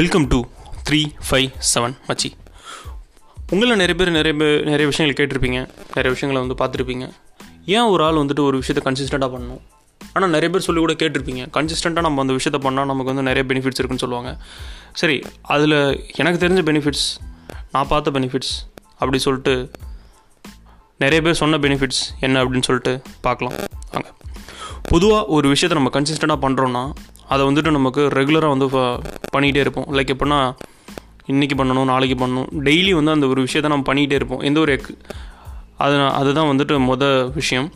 Welcome to three five seven மச்சி உங்களில் நிறைய பேர் நிறைய பேர் நிறைய விஷயங்கள் கேட்டிருப்பீங்க. நிறைய விஷயங்களை வந்து பார்த்துருப்பீங்க. ஏன் ஒரு ஆள் வந்துட்டு ஒரு விஷயத்தை கன்சிஸ்டண்ட்டாக பண்ணணும்? ஆனால் நிறைய பேர் சொல்லி கூட கேட்டிருப்பீங்க. கன்சிஸ்டண்ட்டாக நம்ம அந்த விஷயத்தை பண்ணால் நமக்கு வந்து நிறைய பெனிஃபிட்ஸ் இருக்குன்னு சொல்லுவாங்க. சரி அதில் எனக்கு தெரிஞ்ச பெனிஃபிட்ஸ் நான் பார்த்த பெனிஃபிட்ஸ் அப்படி சொல்லிட்டு நிறைய பேர் சொன்ன பெனிஃபிட்ஸ் என்ன அப்படின்னு சொல்லிட்டு பார்க்கலாம். வாங்க. பொதுவாக ஒரு விஷயத்தை நம்ம கன்சிஸ்டண்ட்டாக பண்ணுறோன்னா அதை வந்துட்டு நமக்கு ரெகுலராக வந்து பண்ணிகிட்டே இருப்போம். லைக் எப்படின்னா இன்றைக்கி பண்ணணும் நாளைக்கு பண்ணணும். டெய்லி வந்து அந்த ஒரு விஷயத்தை நம்ம பண்ணிகிட்டே இருப்போம். எந்த ஒரு எக் அது அதுதான் வந்துட்டு மொதல் விஷயம்.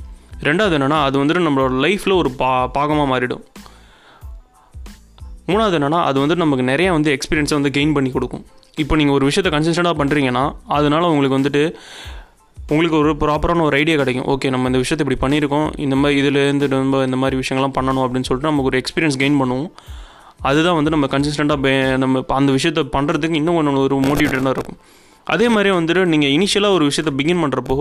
ரெண்டாவது என்னென்னா அது வந்துட்டு நம்மளோட லைஃப்பில் ஒரு பா பாகமாக மாறிடும். மூணாவது என்னென்னா அது வந்துட்டு நமக்கு நிறைய வந்து எக்ஸ்பீரியன்ஸை வந்து கெயின் பண்ணி கொடுக்கும். இப்போ நீங்கள் ஒரு விஷயத்தை கன்சிஸ்டண்டாக பண்ணுறீங்கன்னா அதனால உங்களுக்கு வந்துட்டு உங்களுக்கு ஒரு ப்ராப்பரான ஒரு ஐடியா கிடைக்கும். ஓகே நம்ம இந்த விஷயத்தை இப்படி பண்ணியிருக்கோம். இந்த மாதிரி இதுலேருந்து நம்ம இந்த மாதிரி விஷயங்கள்லாம் பண்ணணும் அப்படின்னு சொல்லிட்டு நமக்கு ஒரு எக்ஸ்பீரியன்ஸ் கெயின் பண்ணுவோம். அதுதான் வந்து நம்ம கன்சிஸ்டண்ட்டாக நம்ம அந்த விஷயத்தை பண்ணுறதுக்கு இன்னும் கொஞ்சம் ஒரு மோட்டிவேட்டடாக இருக்கும். அதே மாதிரி வந்துட்டு நீங்கள் இனிஷியலாக ஒரு விஷயத்தை பிகின் பண்ணுறப்போ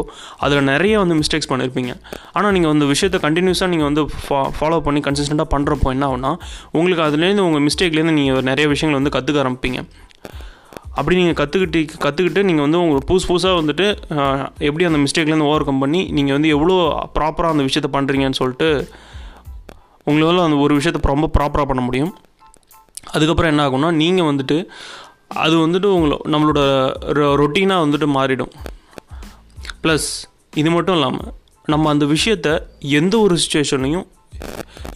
அதில் நிறைய வந்து மிஸ்டேக்ஸ் பண்ணியிருப்பீங்க ஆனால் நீங்கள் அந்த விஷயத்தை கண்டினியூஸாக நீங்கள் வந்து ஃபா ஃபாலோ பண்ணி கன்சிஸ்டண்ட்டாக பண்ணுறப்போ என்ன ஆகுனா உங்களுக்கு அதுலேருந்து உங்கள் மிஸ்டேக்லேருந்து நீங்கள் நிறைய விஷயங்கள் வந்து கற்றுக்க ஆரம்பிப்பீங்க. அப்படி நீங்கள் கற்றுக்கிட்டு கற்றுக்கிட்டு நீங்கள் வந்து உங்களுக்கு புதுசு புதுசாக வந்துட்டு எப்படி அந்த மிஸ்டேக்லேருந்து ஓவர் கம் பண்ணி நீங்கள் வந்து எவ்வளோ ப்ராப்பராக அந்த விஷயத்தை பண்ணுறீங்கன்னு சொல்லிட்டு உங்களால் அந்த ஒரு விஷயத்தை ரொம்ப ப்ராப்பராக பண்ண முடியும். அதுக்கப்புறம் என்ன ஆகும்னா நீங்கள் வந்துட்டு அது வந்துட்டு உங்களை நம்மளோட ரொட்டீனாக வந்துட்டு மாறிடும். ப்ளஸ் இது மட்டும் இல்லாமல் நம்ம அந்த விஷயத்த எந்த ஒரு சுச்சுவேஷன்லையும்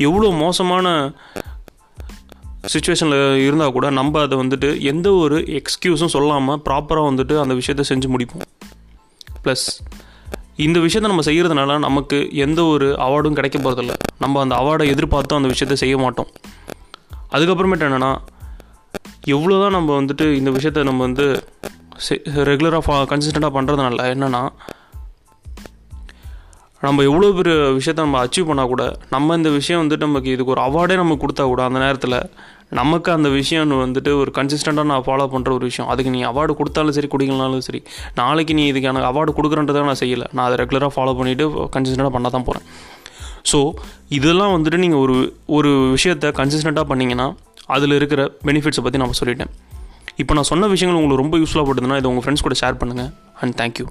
எவ்வளோ மோசமான சுச்சுவேஷனில் இருந்தால் கூட நம்ம அதை வந்துட்டு எந்த ஒரு எக்ஸ்கியூஸும் சொல்லாமல் ப்ராப்பராக வந்துட்டு அந்த விஷயத்த செஞ்சு முடிப்போம். ப்ளஸ் இந்த விஷயத்த நம்ம செய்கிறதுனால நமக்கு எந்த ஒரு அவார்டும் கிடைக்க போகிறதில்ல நம்ம அந்த அவார்டை எதிர்பார்த்தும் அந்த விஷயத்த செய்ய மாட்டோம். அதுக்கப்புறமேட்டு என்னென்னா எவ்வளோ தான் நம்ம வந்துட்டு இந்த விஷயத்த நம்ம வந்து ரெகுலராக ஃபா கன்சிஸ்டண்ட்டாக பண்ணுறதுனால என்னென்னா நம்ம எவ்வளோ பெரிய விஷயத்த நம்ம அச்சீவ் பண்ணால் கூட நம்ம இந்த விஷயம் வந்துட்டு நமக்கு இதுக்கு ஒரு அவார்டே நமக்கு கொடுத்தா கூட அந்த நேரத்தில் நமக்கு அந்த விஷயம் வந்துட்டு ஒரு கன்சிஸ்டண்ட்டாக நான் ஃபாலோ பண்ணுற ஒரு விஷயம். அதுக்கு நீ அவார்டு கொடுத்தாலும் சரி குடிக்கலனாலும் சரி நாளைக்கு நீ இதுக்கு எனக்கு அவார்டு கொடுக்குறன்றதை நான் செய்யலை. நான் அதை ரெகுலராக ஃபாலோ பண்ணிவிட்டு கன்சிஸ்டண்ட்டாக பண்ண தான் போகிறேன் ஸோ இதெல்லாம் வந்துட்டு நீங்கள் ஒரு ஒரு விஷயத்தை கன்சிஸ்டண்ட்டாக பண்ணிங்கன்னா அதில் இருக்கிற பெனிஃபிட்ஸை பற்றி நான் சொல்லிட்டேன். இப்போ நான் சொன்ன விஷயங்கள் உங்களுக்கு ரொம்ப யூஸ்ஃபுல்லாக போட்டதுன்னா இதை உங்கள் ஃப்ரெண்ட்ஸ் கூட ஷேர் பண்ணுங்கள் அண்ட் தேங்க்யூ